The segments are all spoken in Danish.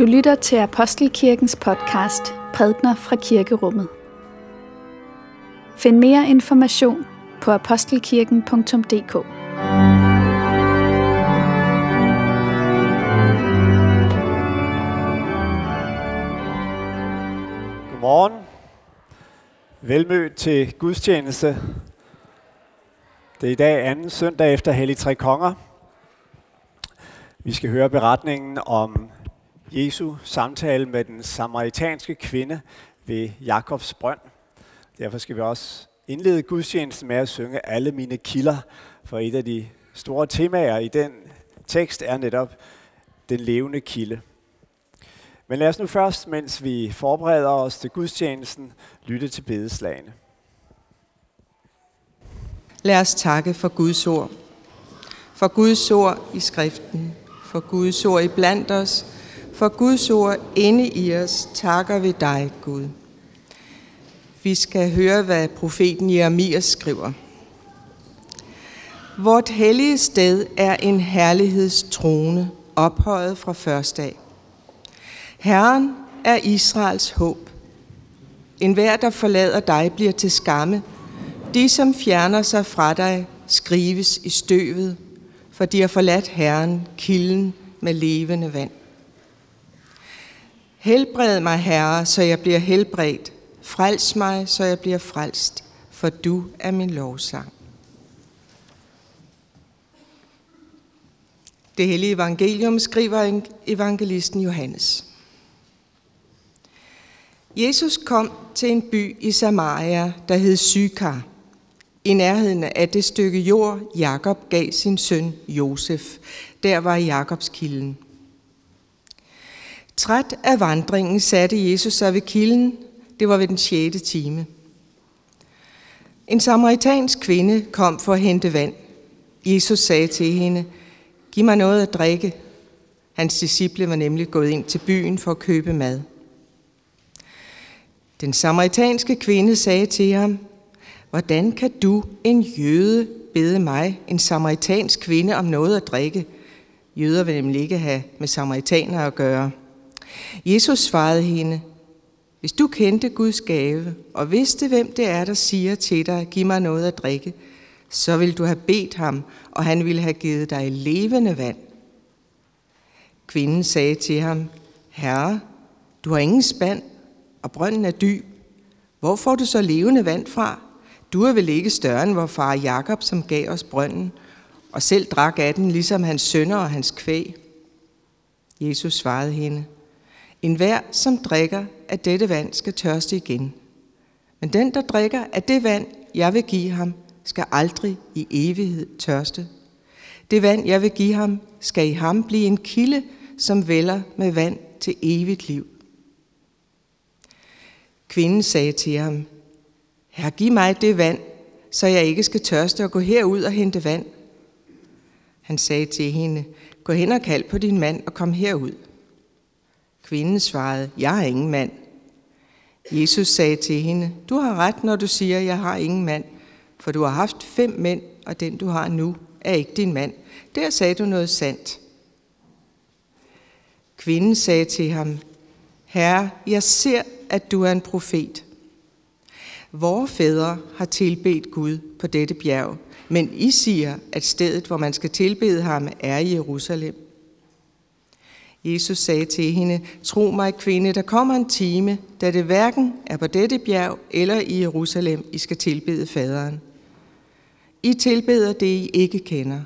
Du lytter til Apostelkirkens podcast Prædner fra Kirkerummet. Find mere information på apostelkirken.dk. Godmorgen. Velmødt til gudstjeneste. Det er i dag anden søndag efter Hellig Tre Konger. Vi skal høre beretningen om Jesu samtale med den samaritanske kvinde ved Jakobs brønd. Derfor skal vi også indlede gudstjenesten med at synge alle mine kilder, for et af de store temaer i den tekst er netop den levende kilde. Men lad os nu først, mens vi forbereder os til gudstjenesten, lytte til bedeslagene. Lad os takke for Guds ord. For Guds ord i skriften, for Guds ord i blandt os, for Guds ord inde i os takker vi dig, Gud. Vi skal høre, hvad profeten Jeremias skriver. Vort hellige sted er en herlighedstrone, ophøjet fra første dag. Herren er Israels håb. En hver, der forlader dig, bliver til skamme. De, som fjerner sig fra dig, skrives i støvet, for de har forladt Herren, kilden med levende vand. Helbred mig, Herre, så jeg bliver helbredt. Frels mig, så jeg bliver frelst, for du er min lovsang. Det hellige evangelium skriver evangelisten Johannes. Jesus kom til en by i Samaria, der hed Sykar, i nærheden af det stykke jord, Jakob gav sin søn Josef. Der var Jakobs kilden. Træt af vandringen satte Jesus sig ved kilden. Det var ved den 6. time. En samaritansk kvinde kom for at hente vand. Jesus sagde til hende, giv mig noget at drikke. Hans disciple var nemlig gået ind til byen for at købe mad. Den samaritanske kvinde sagde til ham, hvordan kan du, en jøde, bede mig, en samaritansk kvinde, om noget at drikke? Jøder vil nemlig ikke have med samaritaner at gøre. Jesus svarede hende, hvis du kendte Guds gave og vidste, hvem det er, der siger til dig, giv mig noget at drikke, så ville du have bedt ham, og han ville have givet dig levende vand. Kvinden sagde til ham, Herre, du har ingen spand, og brønden er dyb. Hvor får du så levende vand fra? Du er vel ikke større end vor far Jakob, som gav os brønden, og selv drak af den, ligesom hans sønner og hans kvæg. Jesus svarede hende, en hver, som drikker af dette vand, skal tørste igen. Men den, der drikker af det vand, jeg vil give ham, skal aldrig i evighed tørste. Det vand, jeg vil give ham, skal i ham blive en kilde, som vælger med vand til evigt liv. Kvinden sagde til ham, Herre, giv mig det vand, så jeg ikke skal tørste og gå herud og hente vand. Han sagde til hende, gå hen og kald på din mand og kom herud. Kvinden svarede, jeg har ingen mand. Jesus sagde til hende, du har ret, når du siger, jeg har ingen mand, for du har haft fem mænd, og den du har nu er ikke din mand. Der sagde du noget sandt. Kvinden sagde til ham, Herre, jeg ser, at du er en profet. Vore fædre har tilbedt Gud på dette bjerg, men I siger, at stedet, hvor man skal tilbede ham, er i Jerusalem. Jesus sagde til hende, tro mig kvinde, der kommer en time, da det hverken er på dette bjerg eller i Jerusalem, I skal tilbede faderen. I tilbeder det, I ikke kender.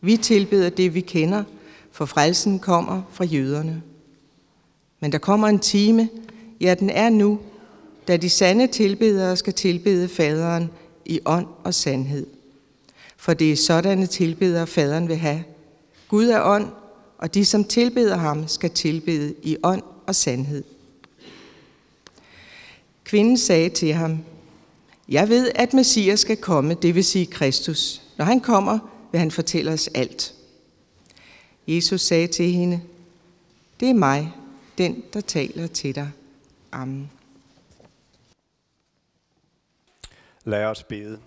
Vi tilbeder det, vi kender, for frelsen kommer fra jøderne. Men der kommer en time, ja den er nu, da de sande tilbedere skal tilbede faderen i ånd og sandhed. For det er sådanne tilbedere, faderen vil have. Gud er ånd, og de, som tilbeder ham, skal tilbede i ånd og sandhed. Kvinden sagde til ham, jeg ved, at Messias skal komme, det vil sige Kristus. Når han kommer, vil han fortælle os alt. Jesus sagde til hende, det er mig, den, der taler til dig. Amen. Lad os bede.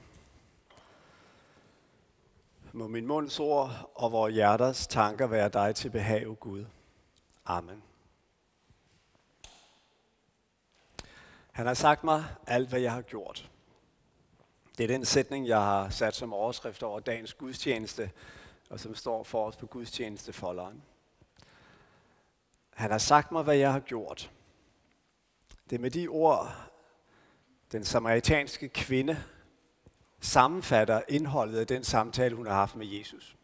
Må min munds ord og vores hjerters tanker være dig til behag, o Gud. Amen. Han har sagt mig alt, hvad jeg har gjort. Det er den sætning, jeg har sat som overskrift over dagens gudstjeneste, og som står for os på gudstjenestefolderen. Han har sagt mig, hvad jeg har gjort. Det er med de ord, den samaritanske kvinde sammenfatter indholdet af den samtale, hun har haft med Jesus.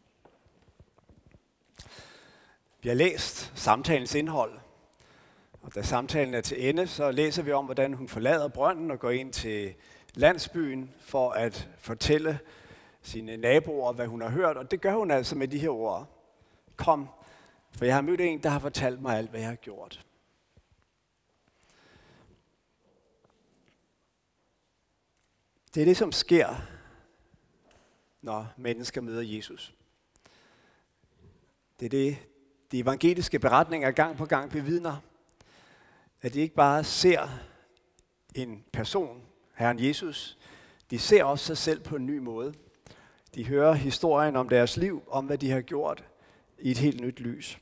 Vi har læst samtalens indhold, og da samtalen er til ende, så læser vi om, hvordan hun forlader brønden og går ind til landsbyen for at fortælle sine naboer, hvad hun har hørt. Og det gør hun altså med de her ord. Kom, for jeg har mødt en, der har fortalt mig alt, hvad jeg har gjort. Det er det, som sker, når mennesker møder Jesus. Det er det, de evangeliske beretninger gang på gang bevidner, at de ikke bare ser en person, Herren Jesus, de ser også sig selv på en ny måde. De hører historien om deres liv, om hvad de har gjort, i et helt nyt lys.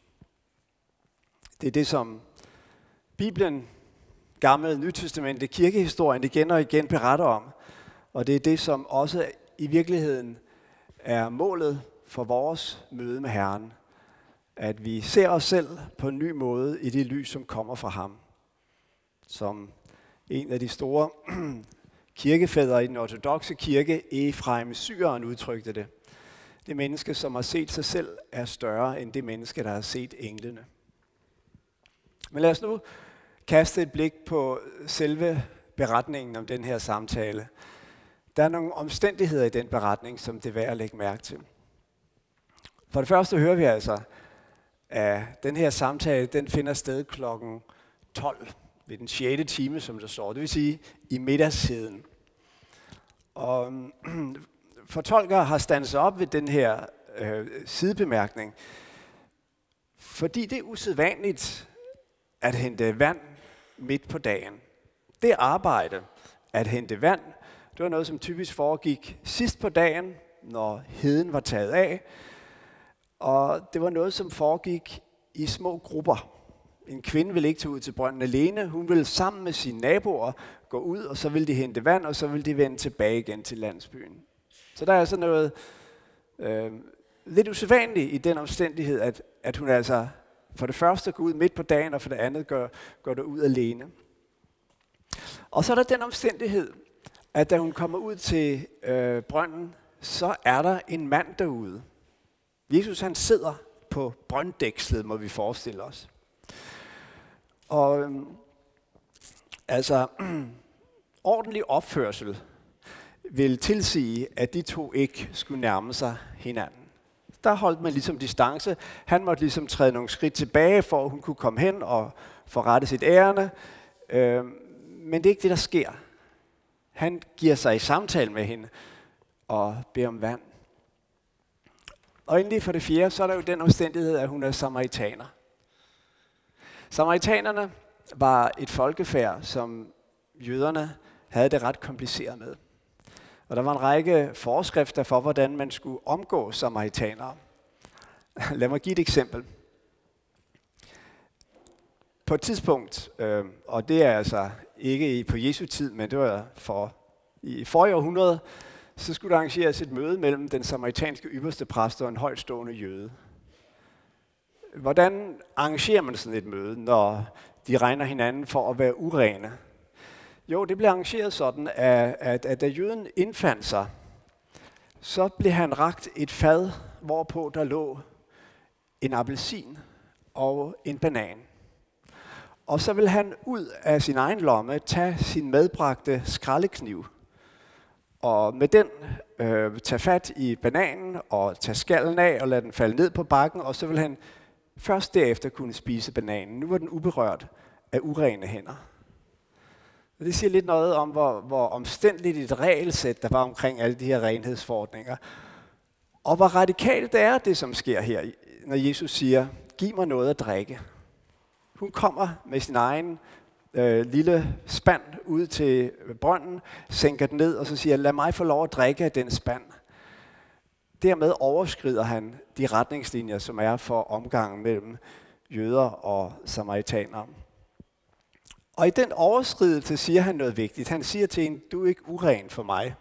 Det er det, som Bibelen, Gamle Nytestamentet, kirkehistorien igen og igen beretter om. Og det er det, som også i virkeligheden er målet for vores møde med Herren. At vi ser os selv på en ny måde i det lys, som kommer fra ham. Som en af de store kirkefædre i den ortodoxe kirke, Efraim Syren, udtrykte det. Det menneske, som har set sig selv, er større end det menneske, der har set englene. Men lad os nu kaste et blik på selve beretningen om den her samtale. Der er nogle omstændigheder i den beretning, som det er værd at lægge mærke til. For det første hører vi altså, at den her samtale den finder sted klokken 12 ved den 6. time, som der står. Det vil sige i middagssiden. Og fortolkere har standset op ved den her øh, sidebemærkning, fordi det er usædvanligt at hente vand midt på dagen. Det arbejde at hente vand, det var noget, som typisk foregik sidst på dagen, når heden var taget af. Og det var noget, som foregik i små grupper. En kvinde ville ikke tage ud til brønden alene. Hun ville sammen med sine naboer gå ud, og så ville de hente vand, og så ville de vende tilbage igen til landsbyen. Så der er altså noget øh, lidt usædvanligt i den omstændighed, at, at hun altså for det første går ud midt på dagen, og for det andet går, går det ud alene. Og så er der den omstændighed, at da hun kommer ud til øh, brønden, så er der en mand derude. Jesus han sidder på brønddækslet, må vi forestille os. Og øhm, altså, ordentlig opførsel vil tilsige, at de to ikke skulle nærme sig hinanden. Der holdt man ligesom distance. Han måtte ligesom træde nogle skridt tilbage, for at hun kunne komme hen og forrette sit ærende. Øh, men det er ikke det, der sker. Han giver sig i samtale med hende og beder om vand. Og endelig for det fjerde, så er der jo den omstændighed, at hun er samaritaner. Samaritanerne var et folkefærd, som jøderne havde det ret kompliceret med. Og der var en række forskrifter for, hvordan man skulle omgå samaritanere. Lad mig give et eksempel. På et tidspunkt, øh, og det er altså ikke på Jesu tid, men det var for i forrige århundrede, så skulle der arrangeres et møde mellem den samaritanske ypperste præst og en højtstående jøde. Hvordan arrangerer man sådan et møde, når de regner hinanden for at være urene? Jo, det blev arrangeret sådan, at, at, at da jøden indfandt sig, så blev han ragt et fad, hvorpå der lå en appelsin og en banan. Og så vil han ud af sin egen lomme tage sin medbragte skraldekniv, og med den øh, tage fat i bananen og tage skallen af og lade den falde ned på bakken, og så vil han først derefter kunne spise bananen. Nu var den uberørt af urene hænder. Og det siger lidt noget om, hvor, hvor omstændigt et regelsæt der var omkring alle de her renhedsforordninger. Og hvor radikalt det er, det som sker her, når Jesus siger, giv mig noget at drikke. Hun kommer med sin egen øh, lille spand ud til brønden, sænker den ned, og så siger, lad mig få lov at drikke af den spand. Dermed overskrider han de retningslinjer, som er for omgangen mellem jøder og samaritanere. Og i den overskridelse siger han noget vigtigt. Han siger til hende, du er ikke uren for mig.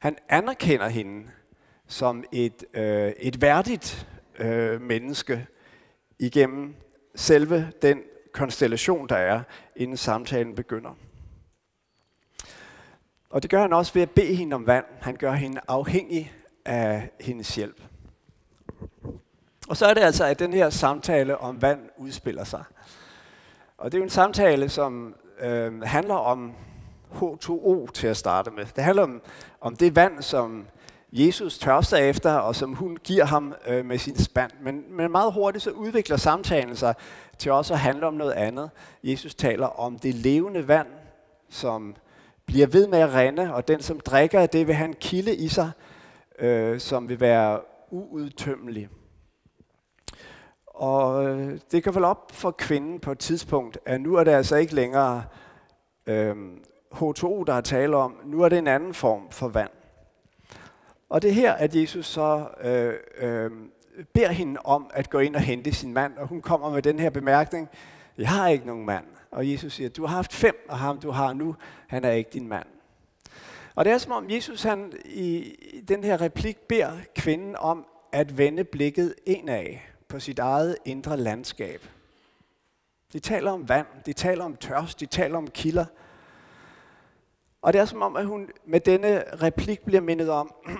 Han anerkender hende som et, øh, et værdigt øh, menneske igennem selve den konstellation, der er, inden samtalen begynder. Og det gør han også ved at bede hende om vand. Han gør hende afhængig af hendes hjælp. Og så er det altså, at den her samtale om vand udspiller sig. Og det er jo en samtale, som øh, handler om H2O til at starte med. Det handler om, om det vand, som Jesus tørster efter, og som hun giver ham øh, med sin spand. Men, men meget hurtigt så udvikler samtalen sig til også at handle om noget andet. Jesus taler om det levende vand, som bliver ved med at rende, og den, som drikker af det, vil have en kilde i sig, øh, som vil være uudtømmelig. Og øh, det kan vel op for kvinden på et tidspunkt, at nu er det altså ikke længere øh, H2O, der er tale om. Nu er det en anden form for vand. Og det er her, at Jesus så øh, øh, beder hende om at gå ind og hente sin mand, og hun kommer med den her bemærkning, jeg har ikke nogen mand. Og Jesus siger, du har haft fem, og ham du har nu, han er ikke din mand. Og det er som om Jesus han i den her replik beder kvinden om at vende blikket indad på sit eget indre landskab. De taler om vand, de taler om tørst, de taler om kilder. Og det er som om, at hun med denne replik bliver mindet om,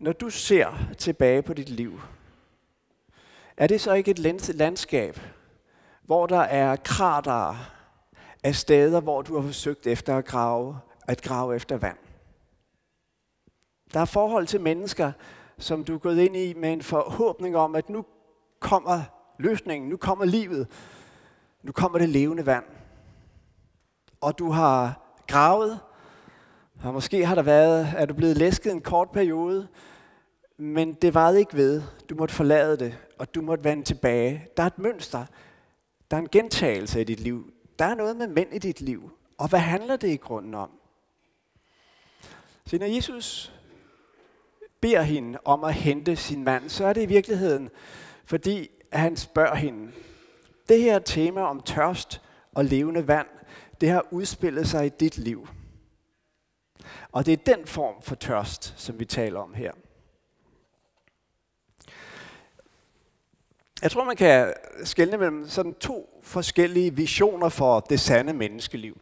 når du ser tilbage på dit liv, er det så ikke et landskab, hvor der er krater af steder, hvor du har forsøgt efter at grave, at grave efter vand? Der er forhold til mennesker, som du er gået ind i med en forhåbning om, at nu kommer løsningen, nu kommer livet, nu kommer det levende vand. Og du har gravet, og måske har der været, er du blevet læsket en kort periode, men det varede ikke ved. Du måtte forlade det, og du måtte vende tilbage. Der er et mønster. Der er en gentagelse i dit liv. Der er noget med mænd i dit liv. Og hvad handler det i grunden om? Så når Jesus beder hende om at hente sin mand, så er det i virkeligheden, fordi han spørger hende. Det her tema om tørst og levende vand, det har udspillet sig i dit liv. Og det er den form for tørst, som vi taler om her. Jeg tror, man kan skelne mellem sådan to forskellige visioner for det sande menneskeliv.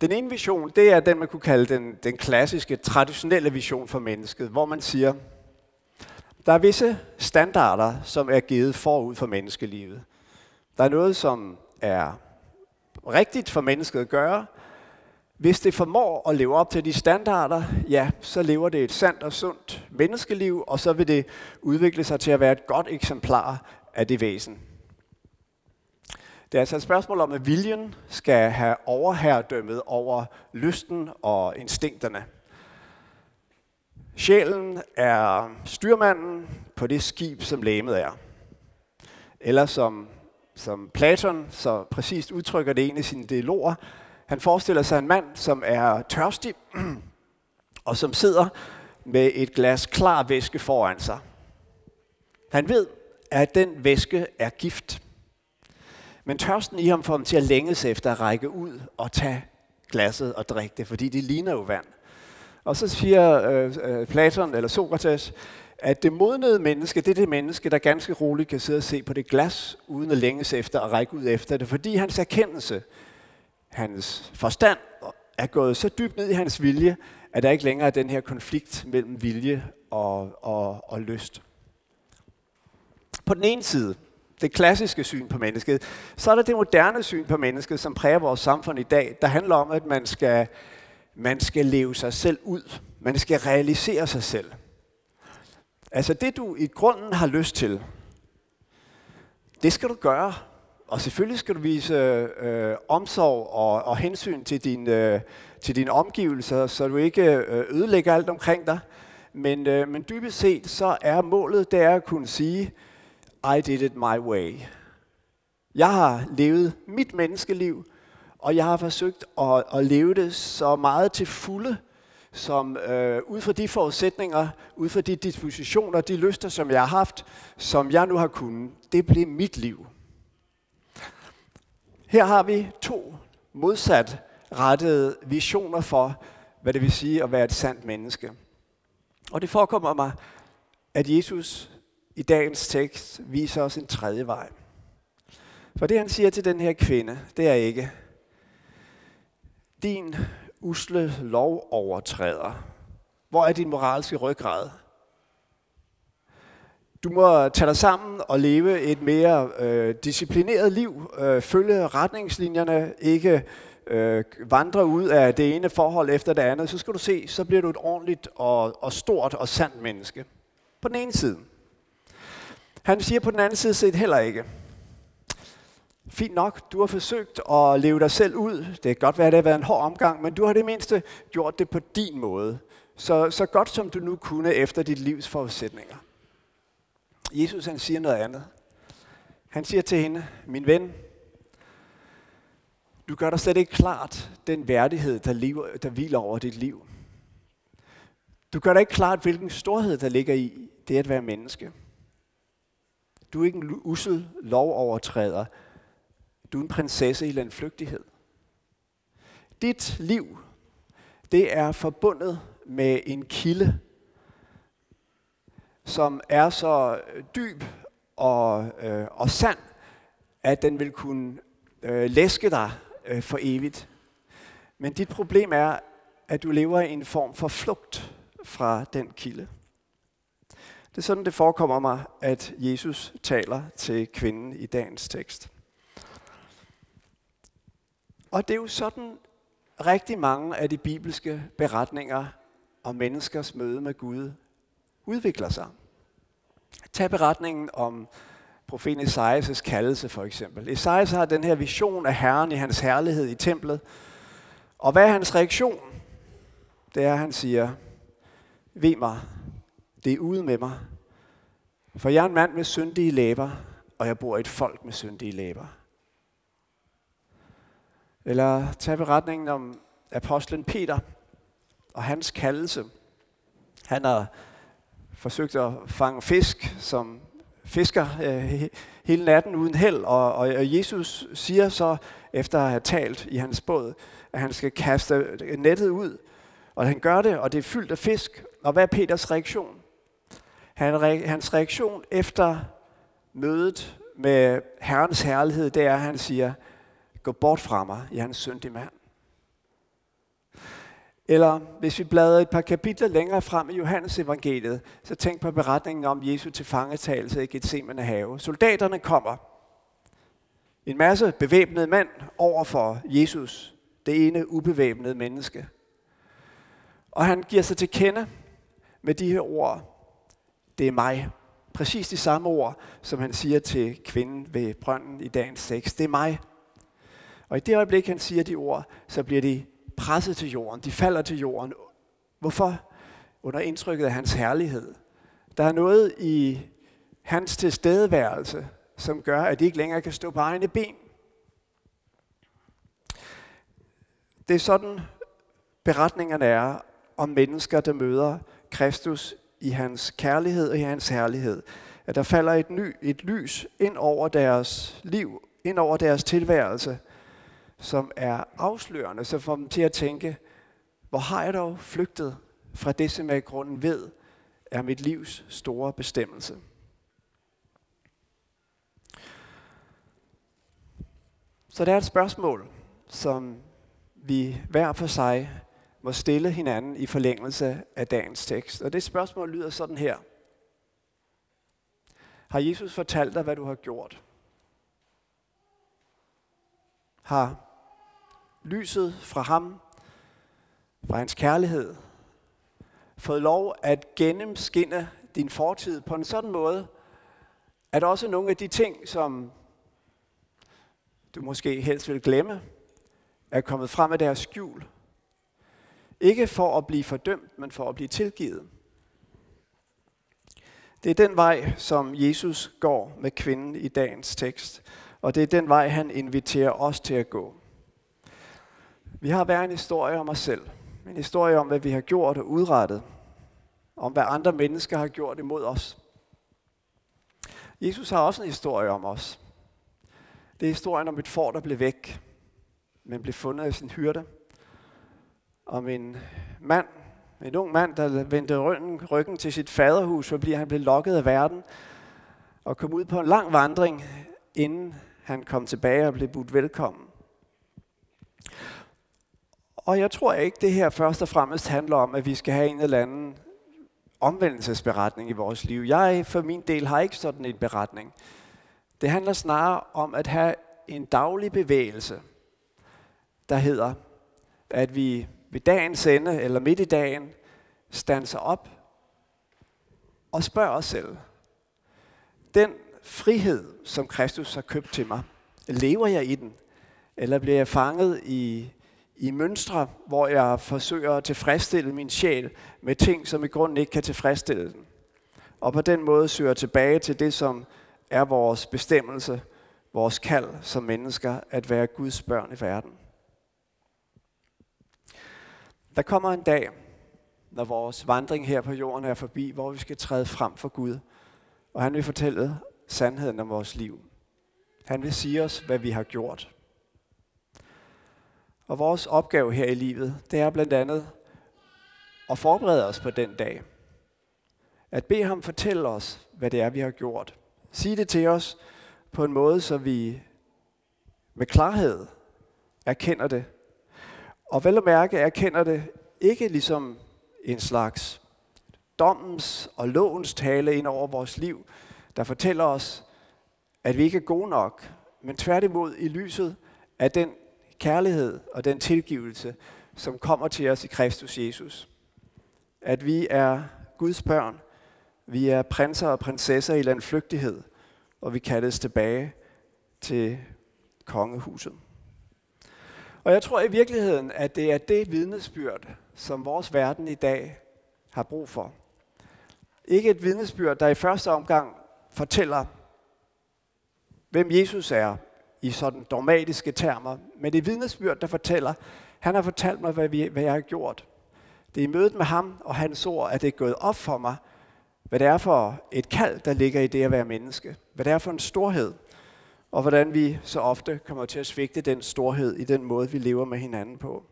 Den ene vision, det er den, man kunne kalde den, den klassiske, traditionelle vision for mennesket, hvor man siger, der er visse standarder, som er givet forud for menneskelivet. Der er noget, som er rigtigt for mennesket at gøre. Hvis det formår at leve op til de standarder, ja, så lever det et sandt og sundt menneskeliv, og så vil det udvikle sig til at være et godt eksemplar af det væsen. Det er altså et spørgsmål om, at viljen skal have overherredømmet over lysten og instinkterne. Sjælen er styrmanden på det skib, som læmet er. Eller som, som Platon så præcist udtrykker det en af sine dialoger, han forestiller sig en mand, som er tørstig, og som sidder med et glas klar væske foran sig. Han ved, at den væske er gift. Men tørsten i ham får ham til at længes efter at række ud og tage glasset og drikke det, fordi det ligner jo vand. Og så siger øh, øh, Platon eller Sokrates, at det modnede menneske, det er det menneske, der ganske roligt kan sidde og se på det glas, uden at længes efter og række ud efter det, fordi hans erkendelse, hans forstand er gået så dybt ned i hans vilje, at der ikke længere er den her konflikt mellem vilje og, og, og lyst. På den ene side, det klassiske syn på mennesket, så er der det moderne syn på mennesket, som præger vores samfund i dag, der handler om, at man skal, man skal leve sig selv ud. Man skal realisere sig selv. Altså det, du i grunden har lyst til, det skal du gøre. Og selvfølgelig skal du vise øh, omsorg og, og hensyn til, din, øh, til dine omgivelser, så du ikke øh, ødelægger alt omkring dig. Men, øh, men dybest set, så er målet, det er at kunne sige, i did it my way. Jeg har levet mit menneskeliv, og jeg har forsøgt at, at leve det så meget til fulde, som øh, ud fra de forudsætninger, ud fra de dispositioner, de lyster, som jeg har haft, som jeg nu har kunnet, det blev mit liv. Her har vi to modsat rettede visioner for, hvad det vil sige at være et sandt menneske. Og det forekommer mig, at Jesus i dagens tekst viser os en tredje vej. For det han siger til den her kvinde, det er ikke, din usle lovovertræder? Hvor er din moralske ryggrad? Du må tage dig sammen og leve et mere øh, disciplineret liv, øh, følge retningslinjerne, ikke øh, vandre ud af det ene forhold efter det andet. Så skal du se, så bliver du et ordentligt og, og stort og sandt menneske. På den ene side. Han siger på den anden side set heller ikke. Fint nok, du har forsøgt at leve dig selv ud. Det kan godt være, at det har været en hård omgang, men du har det mindste gjort det på din måde. Så, så godt som du nu kunne efter dit livs forudsætninger. Jesus han siger noget andet. Han siger til hende, min ven, du gør dig slet ikke klart den værdighed, der, lever, der hviler over dit liv. Du gør dig ikke klart, hvilken storhed, der ligger i det at være menneske. Du er ikke en usel lovovertræder. Du er en prinsesse i landflygtighed. Dit liv, det er forbundet med en kilde, som er så dyb og, øh, og sand, at den vil kunne øh, læske dig øh, for evigt. Men dit problem er, at du lever i en form for flugt fra den kilde. Det er sådan, det forekommer mig, at Jesus taler til kvinden i dagens tekst. Og det er jo sådan, rigtig mange af de bibelske beretninger om menneskers møde med Gud udvikler sig. Tag beretningen om profeten Esajas' kaldelse for eksempel. Esajas har den her vision af Herren i hans herlighed i templet. Og hvad er hans reaktion? Det er, at han siger, ved mig, det er ude med mig. For jeg er en mand med syndige læber, og jeg bor i et folk med syndige læber. Eller tag beretningen om apostlen Peter og hans kaldelse. Han har forsøgt at fange fisk som fisker øh, hele natten uden held, og, og Jesus siger så, efter at have talt i hans båd, at han skal kaste nettet ud, og han gør det, og det er fyldt af fisk. Og hvad er Peters reaktion? Han, hans reaktion efter mødet med Herrens herlighed, det er, at han siger, gå bort fra mig, jeg er en syndig mand. Eller hvis vi bladrer et par kapitler længere frem i Johannes evangeliet, så tænk på beretningen om Jesu tilfangetagelse i Gethsemane have. Soldaterne kommer. En masse bevæbnede mænd over for Jesus, det ene ubevæbnede menneske. Og han giver sig til kende med de her ord. Det er mig. Præcis de samme ord, som han siger til kvinden ved brønden i dagens tekst. Det er mig. Og i det øjeblik, han siger de ord, så bliver de presset til jorden. De falder til jorden. Hvorfor? Under indtrykket af hans herlighed. Der er noget i hans tilstedeværelse, som gør, at de ikke længere kan stå på egne ben. Det er sådan, beretningerne er om mennesker, der møder Kristus i hans kærlighed og i hans herlighed. At der falder et, ny, et lys ind over deres liv, ind over deres tilværelse – som er afslørende, så får dem til at tænke, hvor har jeg dog flygtet fra det, som jeg i grunden ved, er mit livs store bestemmelse. Så det er et spørgsmål, som vi hver for sig må stille hinanden i forlængelse af dagens tekst. Og det spørgsmål lyder sådan her. Har Jesus fortalt dig, hvad du har gjort? Har lyset fra ham, fra hans kærlighed, fået lov at gennemskinne din fortid på en sådan måde, at også nogle af de ting, som du måske helst vil glemme, er kommet frem af deres skjul. Ikke for at blive fordømt, men for at blive tilgivet. Det er den vej, som Jesus går med kvinden i dagens tekst, og det er den vej, han inviterer os til at gå. Vi har hver en historie om os selv. En historie om, hvad vi har gjort og udrettet. Om hvad andre mennesker har gjort imod os. Jesus har også en historie om os. Det er historien om et får, der blev væk, men blev fundet af sin hyrde. Om en mand, en ung mand, der vendte ryggen, ryggen til sit faderhus, fordi han blev lokket af verden, og kom ud på en lang vandring, inden han kom tilbage og blev budt velkommen. Og jeg tror ikke, det her først og fremmest handler om, at vi skal have en eller anden omvendelsesberetning i vores liv. Jeg for min del har ikke sådan en beretning. Det handler snarere om at have en daglig bevægelse, der hedder, at vi ved dagens ende eller midt i dagen standser op og spørger os selv, den frihed, som Kristus har købt til mig, lever jeg i den? Eller bliver jeg fanget i, i mønstre, hvor jeg forsøger at tilfredsstille min sjæl med ting, som i grunden ikke kan tilfredsstille den? Og på den måde søger tilbage til det, som er vores bestemmelse, vores kald som mennesker, at være Guds børn i verden. Der kommer en dag, når vores vandring her på jorden er forbi, hvor vi skal træde frem for Gud, og han vil fortælle sandheden om vores liv. Han vil sige os, hvad vi har gjort. Og vores opgave her i livet, det er blandt andet at forberede os på den dag. At bede ham fortælle os, hvad det er, vi har gjort. Sige det til os på en måde, så vi med klarhed erkender det. Og vel at mærke erkender det ikke ligesom en slags dommens og lovens tale ind over vores liv, der fortæller os, at vi ikke er gode nok, men tværtimod i lyset af den kærlighed og den tilgivelse, som kommer til os i Kristus Jesus. At vi er Guds børn, vi er prinser og prinsesser i landflygtighed, og vi kaldes tilbage til kongehuset. Og jeg tror i virkeligheden, at det er det vidnesbyrd, som vores verden i dag har brug for. Ikke et vidnesbyrd, der i første omgang fortæller, hvem Jesus er i sådan dogmatiske termer, men det er vidnesbyrd, der fortæller, han har fortalt mig, hvad, vi, hvad jeg har gjort. Det er i mødet med ham og hans ord, at det er gået op for mig, hvad det er for et kald, der ligger i det at være menneske. Hvad det er for en storhed, og hvordan vi så ofte kommer til at svigte den storhed i den måde, vi lever med hinanden på.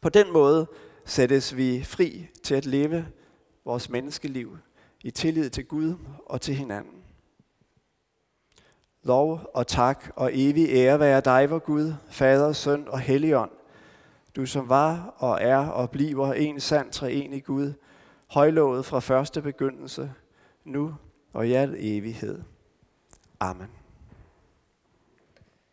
På den måde sættes vi fri til at leve vores menneskeliv i tillid til Gud og til hinanden. Lov og tak og evig ære være dig, vor Gud, Fader, Søn og Helligånd. Du som var og er og bliver en sand treenig Gud, højlovet fra første begyndelse, nu og i al evighed. Amen.